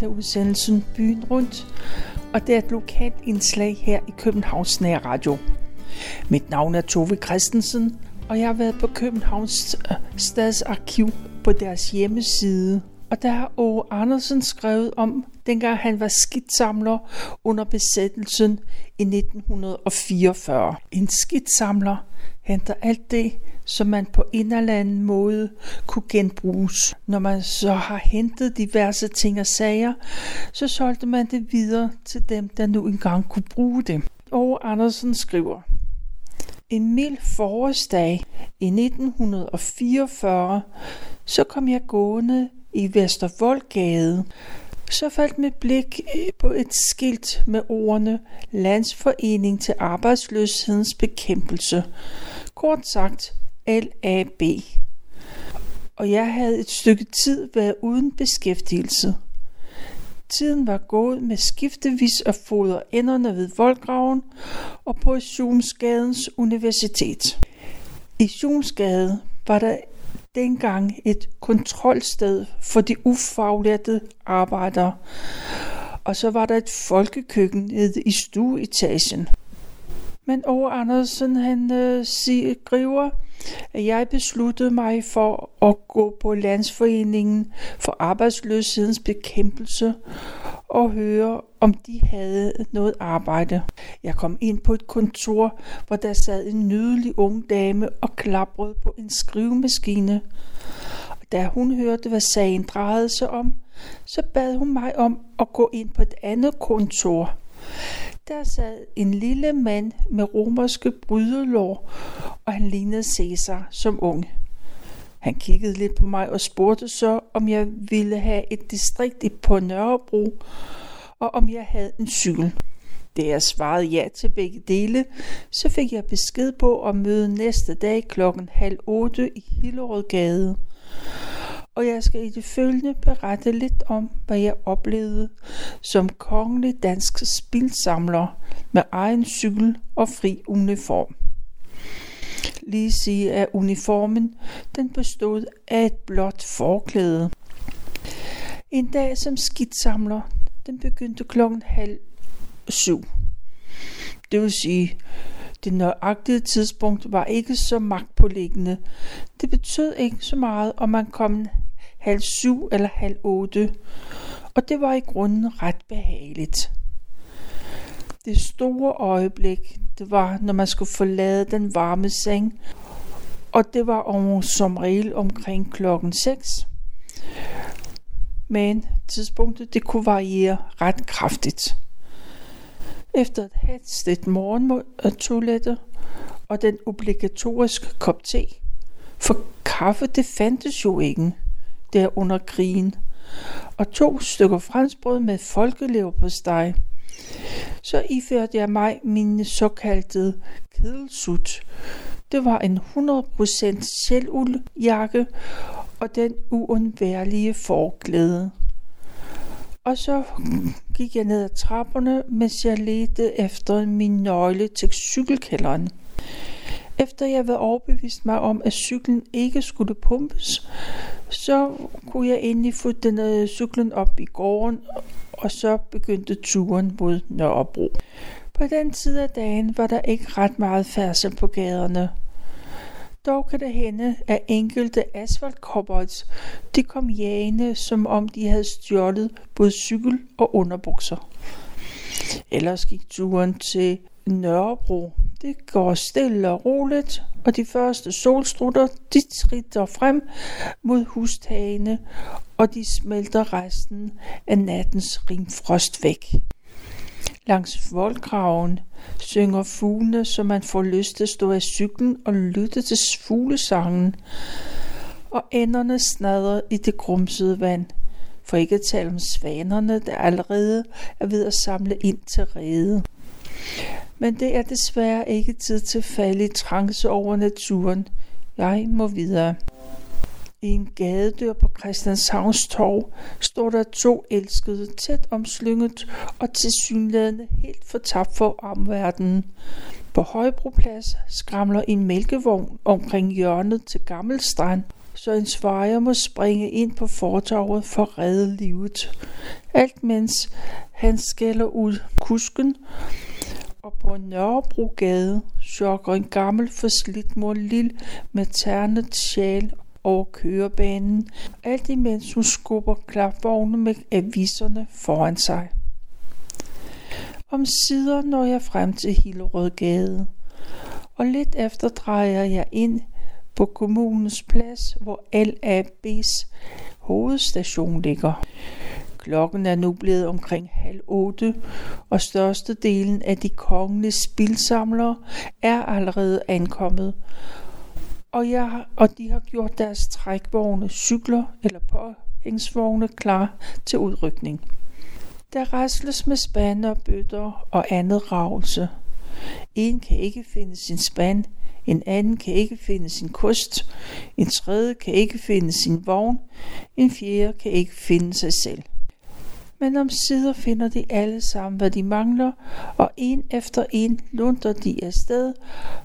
Dette udsendelsen Byen Rundt, og det er et lokalt indslag her i Københavns Nær Radio. Mit navn er Tove Christensen, og jeg har været på Københavns øh, Stadsarkiv på deres hjemmeside. Og der har Åge Andersen skrevet om, dengang han var skitsamler under besættelsen i 1944. En skitsamler henter alt det, som man på en eller anden måde kunne genbruges. Når man så har hentet diverse ting og sager, så solgte man det videre til dem, der nu engang kunne bruge det. Og Andersen skriver, en mild forårsdag i 1944, så kom jeg gående i Vestervoldgade. Så faldt mit blik øh, på et skilt med ordene Landsforening til Arbejdsløshedens Bekæmpelse. Kort sagt LAB. Og jeg havde et stykke tid været uden beskæftigelse. Tiden var gået med skiftevis at fodre enderne ved voldgraven og på Sjumsgadens Universitet. I Sjumsgade var der dengang et kontrolsted for de ufaglærte arbejdere, og så var der et folkekøkken nede i stueetagen. Men over Andersen han øh, skriver, at jeg besluttede mig for at gå på Landsforeningen for Arbejdsløshedens Bekæmpelse og høre, om de havde noget arbejde. Jeg kom ind på et kontor, hvor der sad en nydelig ung dame og klaprede på en skrivemaskine. Da hun hørte, hvad sagen drejede sig om, så bad hun mig om at gå ind på et andet kontor. Der sad en lille mand med romerske brydelår, og han lignede Cæsar som ung. Han kiggede lidt på mig og spurgte så, om jeg ville have et distrikt på Nørrebro, og om jeg havde en cykel. Da jeg svarede ja til begge dele, så fik jeg besked på at møde næste dag klokken halv otte i Hillerødgade og jeg skal i det følgende berette lidt om, hvad jeg oplevede som kongelig dansk spilsamler med egen cykel og fri uniform. Lige sige, at uniformen den bestod af et blåt forklæde. En dag som skidsamler, den begyndte klokken halv syv. Det vil sige, det nøjagtige tidspunkt var ikke så magtpåliggende. Det betød ikke så meget, om man kom halv syv eller halv otte, og det var i grunden ret behageligt. Det store øjeblik, det var, når man skulle forlade den varme seng, og det var om, som regel omkring klokken 6. Men tidspunktet, det kunne variere ret kraftigt. Efter et hastigt morgentoilette og den obligatoriske kop te, for kaffe det fandtes jo ikke der under krigen, og to stykker franskbrød med folkelever på steg. Så iførte jeg mig min såkaldte kedelsut. Det var en 100% selvuldjakke og den uundværlige forklæde. Og så gik jeg ned ad trapperne, mens jeg ledte efter min nøgle til cykelkælderen. Efter jeg havde overbevist mig om, at cyklen ikke skulle pumpes, så kunne jeg endelig få den øh, cyklen op i gården, og så begyndte turen mod Nørrebro. På den tid af dagen var der ikke ret meget færdsel på gaderne. Dog kan det hende, at enkelte asfaltkopperts, de kom jagende, som om de havde stjålet både cykel og underbukser. Ellers gik turen til Nørrebro. Det går stille og roligt, og de første solstrutter, de tritter frem mod hustagene, og de smelter resten af nattens rimfrost væk. Langs voldgraven synger fuglene, så man får lyst til at stå af cyklen og lytte til fuglesangen, og enderne snader i det grumsede vand, for ikke at tale om svanerne, der allerede er ved at samle ind til rede. Men det er desværre ikke tid til falde trance over naturen. Jeg må videre. I en gadedør på Christianshavns Torv står der to elskede tæt omslynget og tilsyneladende helt fortabt for omverdenen. På Højbroplads skramler en mælkevogn omkring hjørnet til Gammelstrand, så en svejer må springe ind på fortorvet for at redde livet. Alt mens han skælder ud kusken, og på Nørrebrogade chokker en gammel forslidt mor Lille med ternet sjal over kørebanen, alt imens hun skubber klapvogne med aviserne foran sig. Om sider når jeg frem til Hillerødgade, og lidt efter drejer jeg ind på kommunens plads, hvor LAB's hovedstation ligger. Klokken er nu blevet omkring halv otte, og størstedelen af de kongelige spilsamlere er allerede ankommet. Og, jeg, og de har gjort deres trækvogne, cykler eller påhængsvogne klar til udrykning. Der rasles med spande og bøtter og andet ravelse. En kan ikke finde sin spand, en anden kan ikke finde sin kost, en tredje kan ikke finde sin vogn, en fjerde kan ikke finde sig selv. Men om sider finder de alle sammen, hvad de mangler, og en efter en lunder de afsted,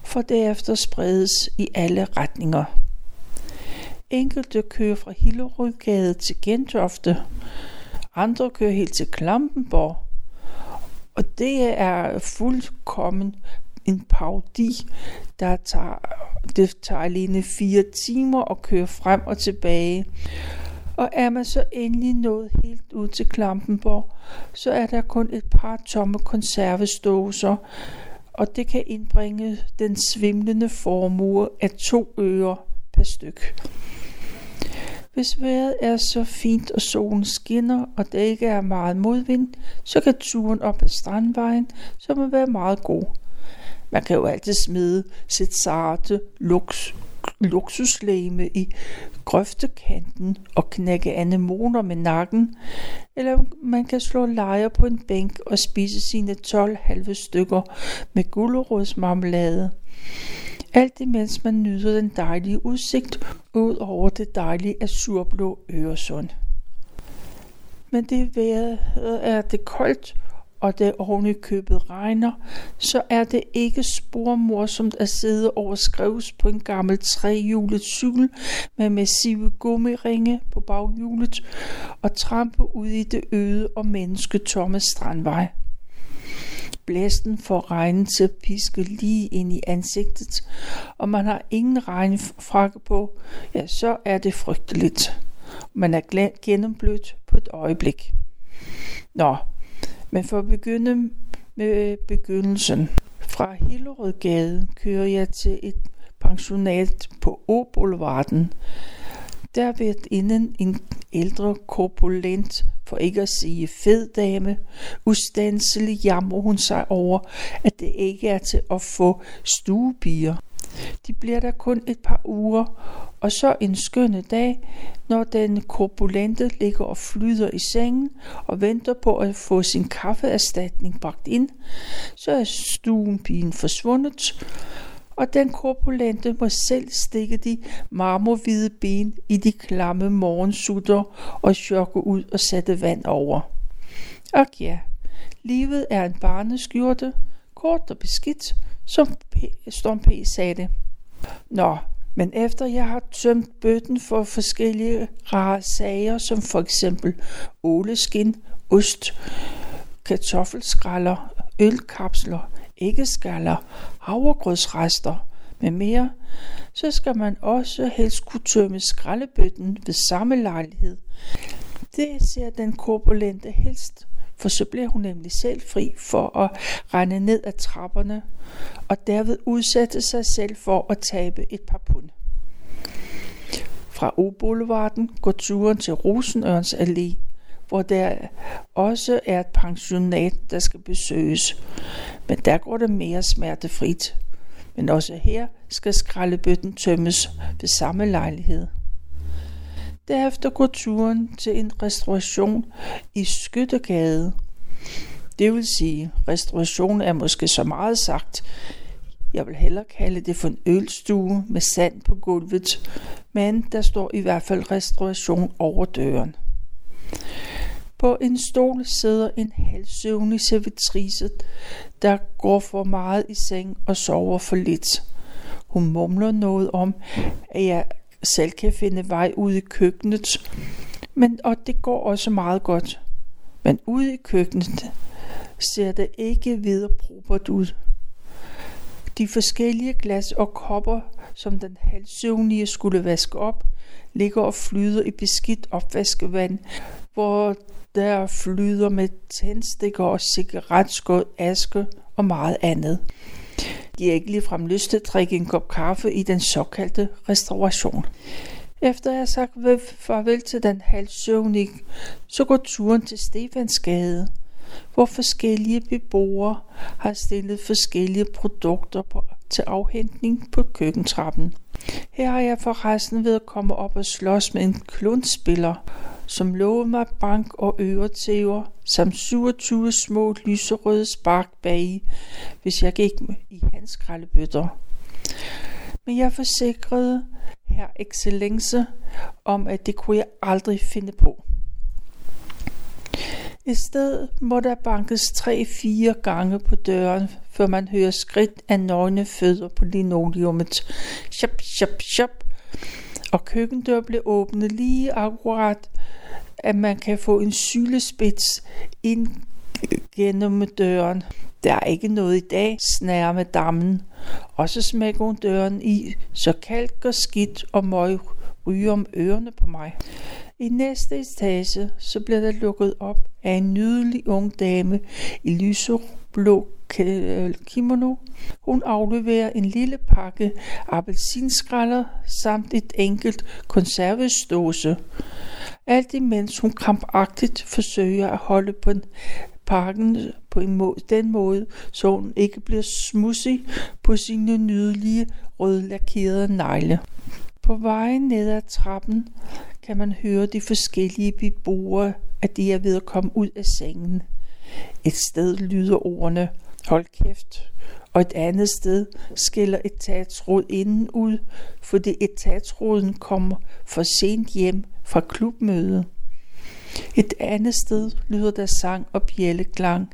for derefter spredes i alle retninger. Enkelte kører fra Hillerødgade til Gentofte, andre kører helt til Klampenborg, og det er fuldkommen en parodi, der tager, det tager alene fire timer at køre frem og tilbage. Og er man så endelig nået helt ud til Klampenborg, så er der kun et par tomme konserveståser, og det kan indbringe den svimlende formue af to øre per styk. Hvis vejret er så fint og solen skinner, og det ikke er meget modvind, så kan turen op ad Strandvejen, som vil være meget god. Man kan jo altid smide sit sarte luks luksuslæme i grøftekanten og knække anemoner med nakken, eller man kan slå lejer på en bænk og spise sine 12 halve stykker med gulerodsmarmelade. Alt imens man nyder den dejlige udsigt ud over det dejlige azurblå Øresund. Men det vejret øh, er det koldt, og det oven i købet regner, så er det ikke spormorsomt at sidde over skrives på en gammel trehjulet cykel med massive gummiringe på baghjulet og trampe ud i det øde og mennesketomme strandvej. Blæsten får regnen til at piske lige ind i ansigtet, og man har ingen regnfrakke på, ja, så er det frygteligt. Man er gennemblødt på et øjeblik. Nå, men for at begynde med begyndelsen. Fra Hillerødgade kører jeg til et pensionat på Åboulevarden. Der ved inden en ældre korpulent, for ikke at sige fed dame, ustandselig jammer hun sig over, at det ikke er til at få stuebier. De bliver der kun et par uger, og så en skønne dag, når den korpulente ligger og flyder i sengen og venter på at få sin kaffeerstatning bragt ind, så er stuenpigen forsvundet, og den korpulente må selv stikke de marmorhvide ben i de klamme morgensutter og chokke ud og sætte vand over. Og ja, livet er en barneskjorte, kort og beskidt, som Storm P. sagde det. Nå, men efter jeg har tømt bøtten for forskellige rare sager, som for eksempel åleskin, ost, kartoffelskræller, ølkapsler, æggeskaller, havregrødsrester med mere, så skal man også helst kunne tømme skraldebøtten ved samme lejlighed. Det ser den korpulente helst, for så bliver hun nemlig selv fri for at rende ned ad trapperne og derved udsætte sig selv for at tabe et par pund. Fra O-Boulevarden går turen til Rosenørns Allé, hvor der også er et pensionat, der skal besøges. Men der går det mere smertefrit. Men også her skal skraldebøtten tømmes ved samme lejlighed. Derefter går turen til en restauration i Skyttegade. Det vil sige, restauration er måske så meget sagt. Jeg vil hellere kalde det for en ølstue med sand på gulvet, men der står i hvert fald restauration over døren. På en stol sidder en halvsøvnig servitrice, der går for meget i seng og sover for lidt. Hun mumler noget om, at jeg selv kan finde vej ud i køkkenet, men og det går også meget godt. Men ude i køkkenet ser det ikke videre propert ud. De forskellige glas og kopper, som den halvsøvnige skulle vaske op, ligger og flyder i beskidt opvaskevand, hvor der flyder med tændstikker og cigaretskåd, aske og meget andet giver ikke ligefrem lyst til at drikke en kop kaffe i den såkaldte restauration. Efter jeg har sagt farvel til den halvsøvnige, så går turen til Stefansgade, hvor forskellige beboere har stillet forskellige produkter på, til afhentning på køkkentrappen. Her har jeg forresten ved at komme op og slås med en klundspiller, som lovede mig bank og øretæver, samt 27 små lyserøde spark bag, hvis jeg gik i hans skraldebøtter. Men jeg forsikrede her excellence om, at det kunne jeg aldrig finde på. I stedet må der bankes tre-fire gange på døren, før man hører skridt af nøgne fødder på linoleumet. Shop, shop, shop. Og køkkendør blev åbnet lige akkurat, at man kan få en sylespids ind gennem døren. Der er ikke noget i dag, snærer med dammen. Og så smækker hun døren i, så kalk og skidt og møg ryger om ørerne på mig. I næste etage så bliver der lukket op af en nydelig ung dame i lyseblå kimono. Hun afleverer en lille pakke appelsinskralder samt et enkelt konservesdåse. Alt imens hun krampagtigt forsøger at holde på en pakken på en måde, den måde, så hun ikke bliver smudsig på sine nydelige rødlakerede negle. På vejen ned ad trappen kan man høre de forskellige beboere, at de er ved at komme ud af sengen. Et sted lyder ordene, hold kæft, og et andet sted skiller etatsråd inden ud, fordi etatsråden kommer for sent hjem fra klubmødet. Et andet sted lyder der sang og bjælleklang.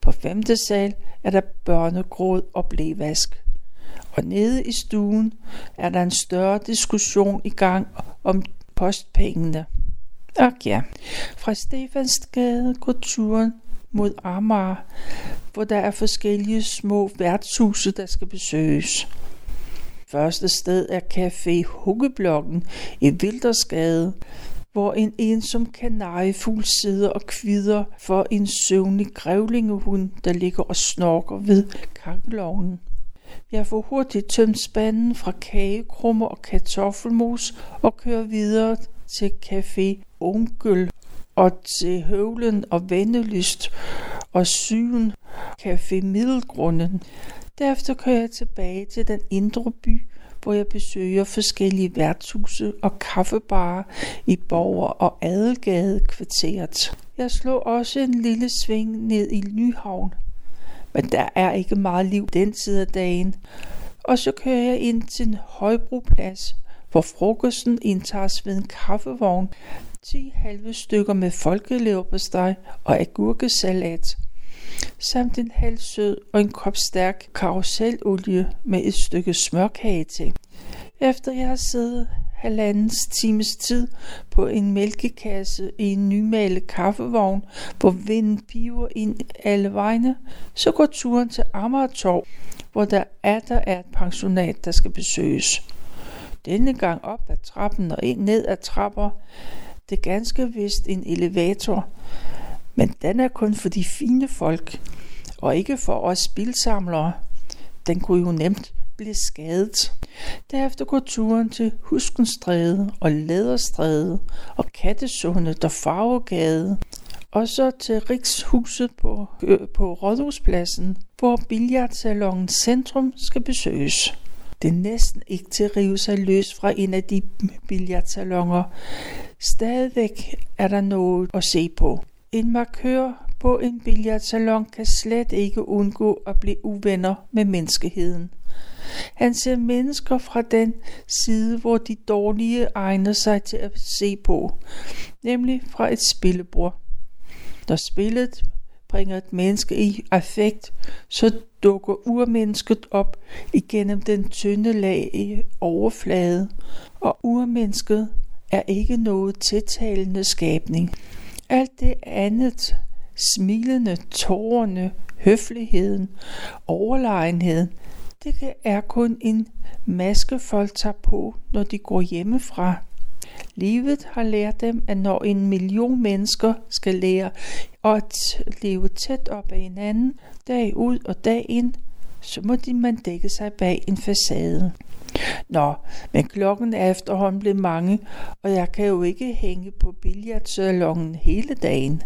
På femte sal er der børnegråd og blævask. Og nede i stuen er der en større diskussion i gang om postpengene. Og ja, fra Stefansgade går turen mod Amager, hvor der er forskellige små værtshuse, der skal besøges. Første sted er Café Huggeblokken i Vildersgade, hvor en ensom kanariefugl sidder og kvider for en søvnig grævlingehund, der ligger og snorker ved kakkelovnen. Jeg får hurtigt tømt spanden fra kagekrummer og kartoffelmos og kører videre til Café Onkel og til Høvlen og vendelyst og Syven Café Middelgrunden. Derefter kører jeg tilbage til den indre by, hvor jeg besøger forskellige værtshuse og kaffebarer i Borger- og Adelgade kvarteret. Jeg slår også en lille sving ned i Nyhavn, men der er ikke meget liv den tid af dagen. Og så kører jeg ind til en højbroplads, hvor frokosten indtages ved en kaffevogn, 10 halve stykker med folkeleverpostej og agurkesalat, samt en halv sød og en kop stærk karuselolie med et stykke smørkage til. Efter jeg har siddet halvanden times tid på en mælkekasse i en nymalet kaffevogn, hvor vinden piver ind alle vegne, så går turen til Amagertorv, hvor der er der er et pensionat, der skal besøges. Denne gang op ad trappen og ind ned ad trapper. Det er ganske vist en elevator, men den er kun for de fine folk, og ikke for os bilsamlere. Den kunne jo nemt blive skadet. Derefter går turen til Huskenstræde og Læderstræde og Kattesundet og Farvegade, og så til Rikshuset på, øh, på Rådhuspladsen, hvor billardsalongen Centrum skal besøges. Det er næsten ikke til at rive sig løs fra en af de billardsalonger. Stadigvæk er der noget at se på. En markør på en billardsalon kan slet ikke undgå at blive uvenner med menneskeheden. Han ser mennesker fra den side, hvor de dårlige egner sig til at se på, nemlig fra et spillebord. Når spillet bringer et menneske i affekt, så dukker urmennesket op igennem den tynde lag i overflade, og urmennesket er ikke noget tiltalende skabning. Alt det andet, smilende, tårerne, høfligheden, overlegenheden, det er kun en maske folk tager på, når de går hjemmefra. Livet har lært dem, at når en million mennesker skal lære at leve tæt op ad hinanden, dag ud og dag ind, så må de man dække sig bag en facade. Nå, men klokken er efterhånden blevet mange, og jeg kan jo ikke hænge på billardsalongen hele dagen.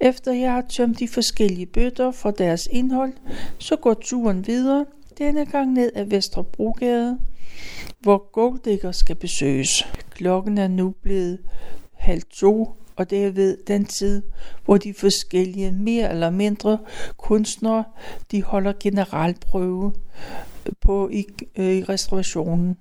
Efter jeg har tømt de forskellige bøtter for deres indhold, så går turen videre, denne gang ned ad Vesterbrogade, hvor Golddigger skal besøges. Klokken er nu blevet halv to, og det er ved den tid, hvor de forskellige mere eller mindre kunstnere, de holder generalprøve på i, øh, i restaurationen.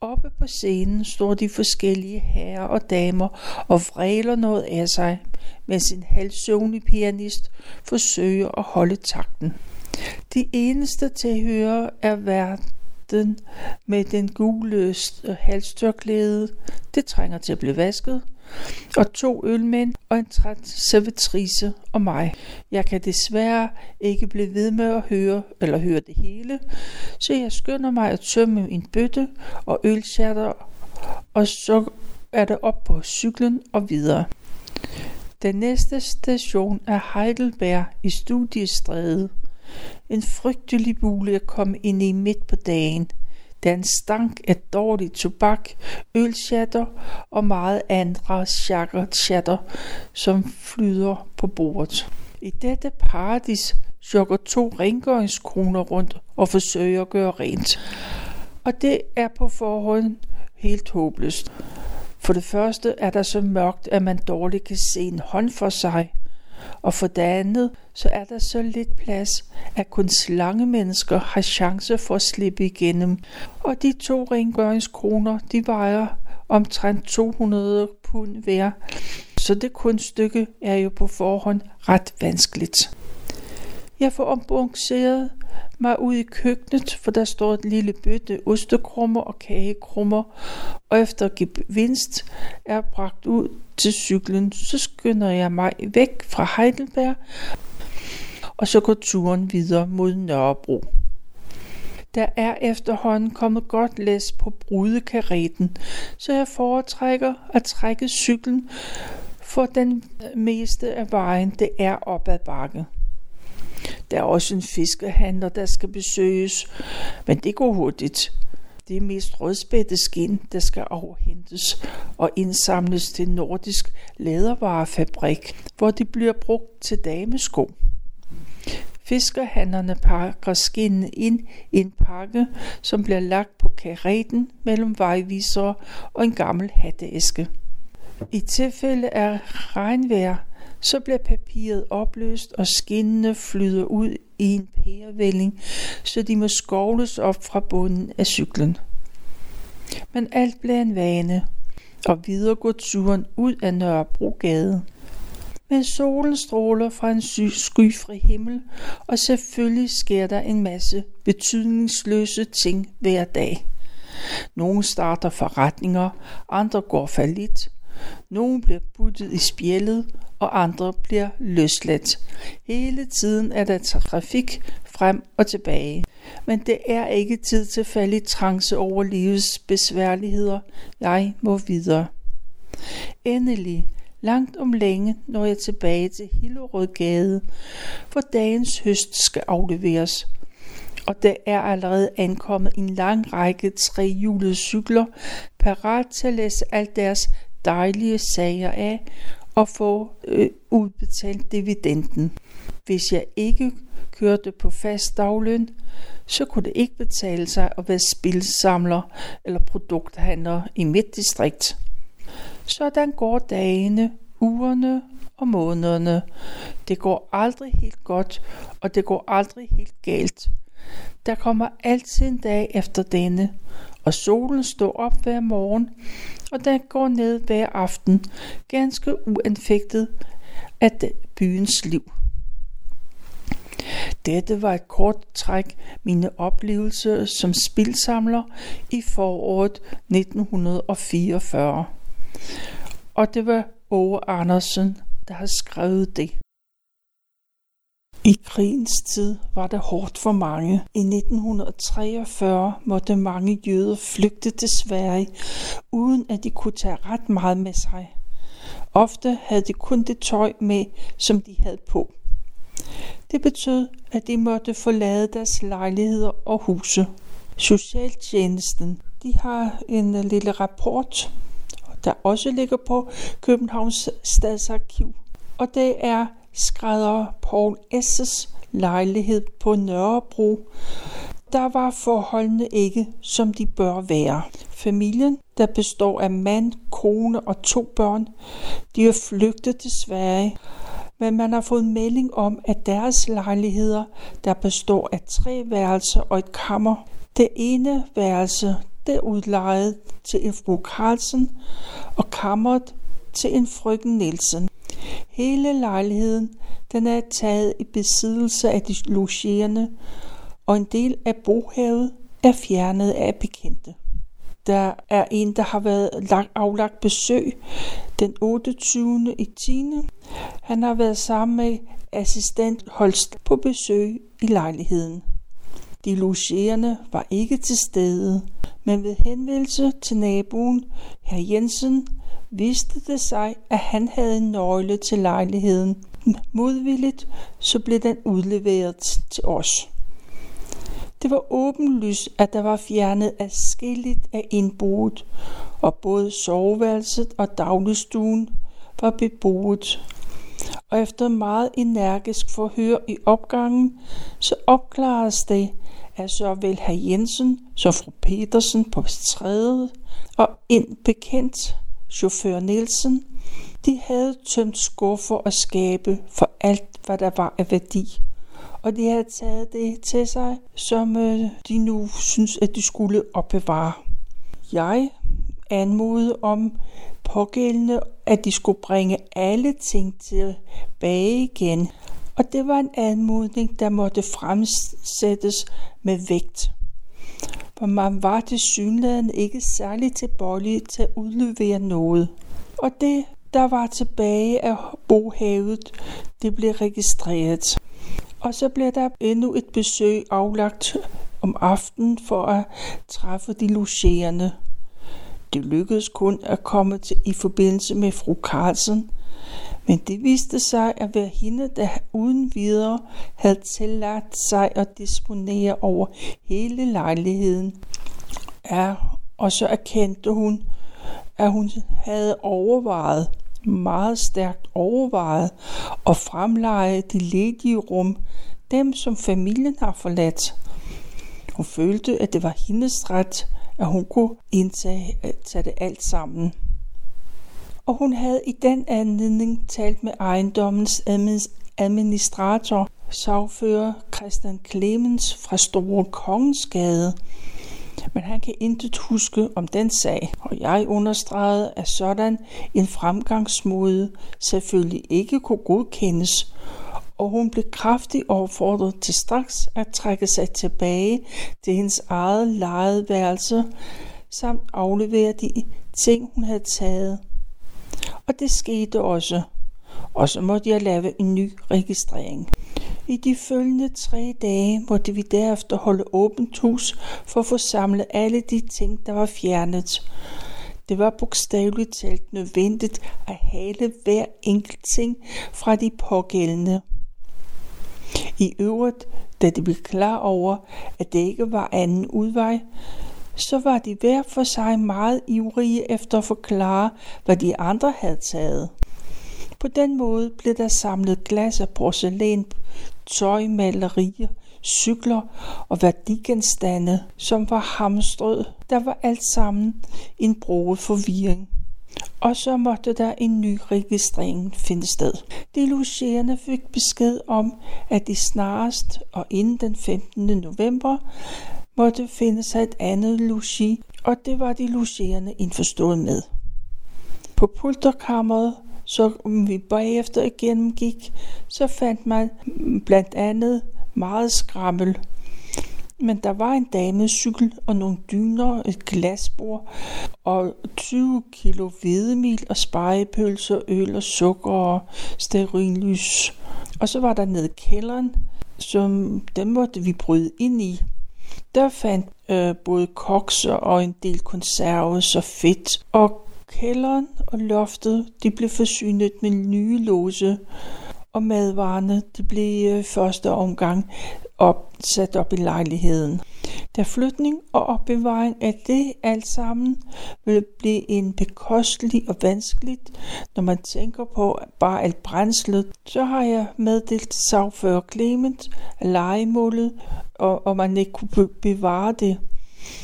Oppe på scenen står de forskellige herrer og damer og vræler noget af sig, mens en halvsøvnig pianist forsøger at holde takten. De eneste tilhører er verden med den gule øh, halstørklæde. Det trænger til at blive vasket. Og to ølmænd og en træt servitrice og mig. Jeg kan desværre ikke blive ved med at høre eller høre det hele, så jeg skynder mig at tømme en bøtte og ølshatter, og så er det op på cyklen og videre. Den næste station er Heidelberg i Studiestræde. En frygtelig bule at komme ind i midt på dagen. Den en stank af dårlig tobak, ølshatter og meget andre chatter, som flyder på bordet. I dette paradis jogger to rengøringskroner rundt og forsøger at gøre rent. Og det er på forhånd helt håbløst. For det første er der så mørkt, at man dårligt kan se en hånd for sig. Og for det andet, så er der så lidt plads, at kun slange mennesker har chance for at slippe igennem. Og de to rengøringskroner, de vejer omtrent 200 pund hver. Så det kunststykke er jo på forhånd ret vanskeligt. Jeg får ombalanceret mig ud i køkkenet, for der står et lille bøtte ostekrummer og kagekrummer, og efter gevinst er bragt ud til cyklen, så skynder jeg mig væk fra Heidelberg, og så går turen videre mod Nørrebro. Der er efterhånden kommet godt læs på brudekareten, så jeg foretrækker at trække cyklen, for den meste af vejen det er op ad bakke. Der er også en fiskehandler, der skal besøges, men det går hurtigt. Det er mest rødspætteskin, der skal overhentes og indsamles til Nordisk Lædervarefabrik, hvor de bliver brugt til damesko. Fiskerhandlerne pakker skinnene ind i en pakke, som bliver lagt på kareten mellem vejvisere og en gammel hatteæske. I tilfælde af regnvejr så bliver papiret opløst, og skinnene flyder ud i en pærevælling, så de må skovles op fra bunden af cyklen. Men alt bliver en vane, og videre går turen ud af Nørrebrogade. Men solen stråler fra en skyfri himmel, og selvfølgelig sker der en masse betydningsløse ting hver dag. Nogle starter forretninger, andre går falit, nogle bliver puttet i spjældet, og andre bliver løsladt. Hele tiden er der trafik frem og tilbage. Men det er ikke tid til at falde i trance over livets besværligheder. Jeg må videre. Endelig, langt om længe, når jeg tilbage til Hillerødgade, hvor dagens høst skal afleveres. Og der er allerede ankommet en lang række trehjulede cykler, parat til at læse alt deres dejlige sager af og få øh, udbetalt dividenden. Hvis jeg ikke kørte på fast dagløn, så kunne det ikke betale sig at være spilsamler eller produkthandler i mit distrikt. Sådan går dagene, ugerne og månederne. Det går aldrig helt godt, og det går aldrig helt galt. Der kommer altid en dag efter denne, og solen står op hver morgen, og den går ned hver aften, ganske uanfægtet af byens liv. Dette var et kort træk mine oplevelser som spilsamler i foråret 1944. Og det var Åge Andersen, der har skrevet det. I krigens tid var det hårdt for mange. I 1943 måtte mange jøder flygte til Sverige, uden at de kunne tage ret meget med sig. Ofte havde de kun det tøj med, som de havde på. Det betød, at de måtte forlade deres lejligheder og huse. Socialtjenesten de har en lille rapport, der også ligger på Københavns Stadsarkiv. Og det er skrædder Paul S.'s lejlighed på Nørrebro. Der var forholdene ikke, som de bør være. Familien, der består af mand, kone og to børn, de er flygtet til Sverige, men man har fået melding om, at deres lejligheder, der består af tre værelser og et kammer, det ene værelse, det er udlejet til en fru Carlsen, og kammeret til en frøken Nielsen. Hele lejligheden den er taget i besiddelse af de logerende, og en del af bohavet er fjernet af bekendte. Der er en, der har været aflagt besøg den 28. i 10. Han har været sammen med assistent Holst på besøg i lejligheden. De logerende var ikke til stede, men ved henvendelse til naboen, herr Jensen, viste det sig, at han havde en nøgle til lejligheden. Modvilligt så blev den udleveret til os. Det var åbenlyst, at der var fjernet adskilligt af indboet, og både soveværelset og dagligstuen var beboet. Og efter meget energisk forhør i opgangen, så opklares det, at såvel herr Jensen som fru Petersen på tredje og en bekendt chauffør Nielsen, de havde tømt skuffer og skabe for alt, hvad der var af værdi. Og de havde taget det til sig, som øh, de nu synes, at de skulle opbevare. Jeg anmodede om pågældende, at de skulle bringe alle ting tilbage igen. Og det var en anmodning, der måtte fremsættes med vægt. For man var til synligheden ikke særlig tilbøjelig til at udlevere noget. Og det, der var tilbage af bohavet, det blev registreret. Og så blev der endnu et besøg aflagt om aftenen for at træffe de logerende. Det lykkedes kun at komme til i forbindelse med fru Carlsen, men det viste sig at være hende, der uden videre havde tilladt sig at disponere over hele lejligheden. Ja, og så erkendte hun, at hun havde overvejet, meget stærkt overvejet, at fremleje de ledige rum, dem som familien har forladt. Hun følte, at det var hendes ret, at hun kunne indtage tage det alt sammen. Og hun havde i den anledning talt med ejendommens administrator, sagfører Christian Clemens fra Store Kongensgade, men han kan intet huske om den sag, og jeg understregede, at sådan en fremgangsmåde selvfølgelig ikke kunne godkendes, og hun blev kraftigt opfordret til straks at trække sig tilbage til hendes eget lejede værelse, samt aflevere de ting, hun havde taget. Og det skete også, og så måtte jeg lave en ny registrering. I de følgende tre dage måtte vi derefter holde åbent hus for at få samlet alle de ting, der var fjernet. Det var bogstaveligt talt nødvendigt at hale hver enkelt ting fra de pågældende. I øvrigt, da de blev klar over, at det ikke var anden udvej, så var de hver for sig meget ivrige efter at forklare, hvad de andre havde taget. På den måde blev der samlet glas og porcelæn, tøj, malerier, cykler og værdigenstande, som var hamstret. Der var alt sammen en broet forvirring. Og så måtte der en ny registrering finde sted. De logerende fik besked om, at de snarest og inden den 15. november måtte finde sig et andet logi, og det var de logerende indforstået med. På pulterkammeret som vi bagefter gennemgik, så fandt man blandt andet meget skrammel. Men der var en damecykel og nogle dyner, et glasbord og 20 kilo hvedemil og spejepølser, øl og sukker og sterinlys. Og så var der nede i kælderen, som den måtte vi bryde ind i. Der fandt øh, både kokser og en del konserves og fedt. Og kælderen og loftet de blev forsynet med nye låse, og madvarerne det blev øh, første omgang op, sat op i lejligheden. Da flytning og opbevaring af det alt sammen vil blive en bekostelig og vanskeligt, når man tænker på bare alt brændslet, så har jeg meddelt sagfører Clement af legemålet, og, og man ikke kunne bevare det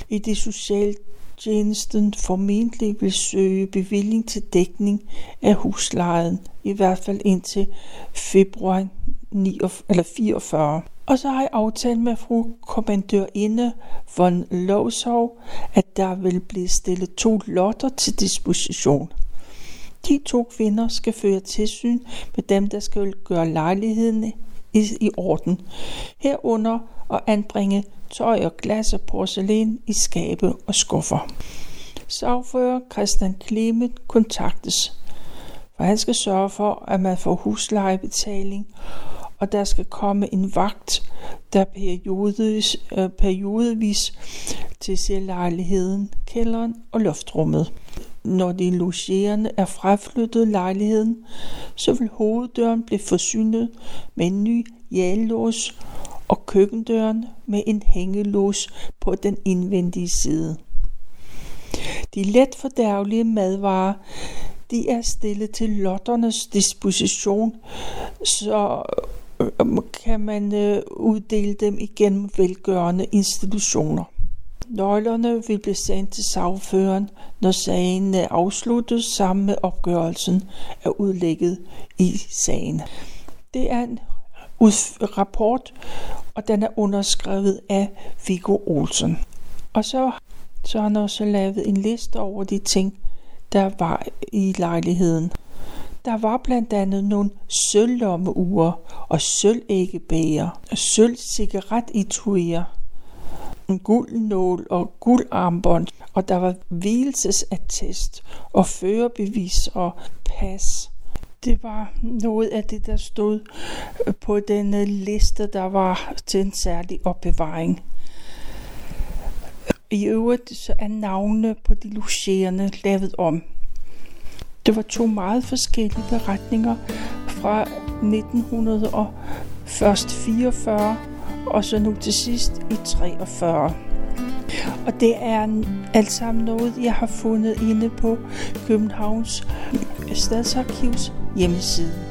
i det socialtjenesten formentlig vil søge bevilling til dækning af huslejen, i hvert fald indtil februar 49, eller 44. Og så har jeg aftalt med fru kommandørinde von Lovsov, at der vil blive stillet to lotter til disposition. De to kvinder skal føre tilsyn med dem, der skal gøre lejligheden i, i orden. Herunder og anbringe tøj og glas og porcelæn i skabe og skuffer. Sagfører Christian Klemet kontaktes, for han skal sørge for, at man får huslejebetaling og der skal komme en vagt, der periodevis, øh, periodevis til lejligheden, kælderen og loftrummet. Når de logerende er fraflyttet lejligheden, så vil hoveddøren blive forsynet med en ny jallås og køkkendøren med en hængelås på den indvendige side. De let fordærvelige madvarer de er stillet til lotternes disposition, så øh, kan man øh, uddele dem igennem velgørende institutioner. Nøglerne vil blive sendt til sagføreren, når sagen er afsluttet sammen med opgørelsen af udlægget i sagen. Det er en rapport, og den er underskrevet af Viggo Olsen. Og så, så har han også lavet en liste over de ting, der var i lejligheden. Der var blandt andet nogle sølvlommeure og sølvæggebæger, sølvcigaretituer, en guldnål og guldarmbånd, og der var hvilesesattest og førerbevis og pas. Det var noget af det, der stod på den øh, liste, der var til en særlig opbevaring. I øvrigt så er navnene på de logerende lavet om. Det var to meget forskellige beretninger fra 1944 og så nu til sidst i 43. Og det er alt sammen noget, jeg har fundet inde på Københavns Stadsarkivs hjemmeside.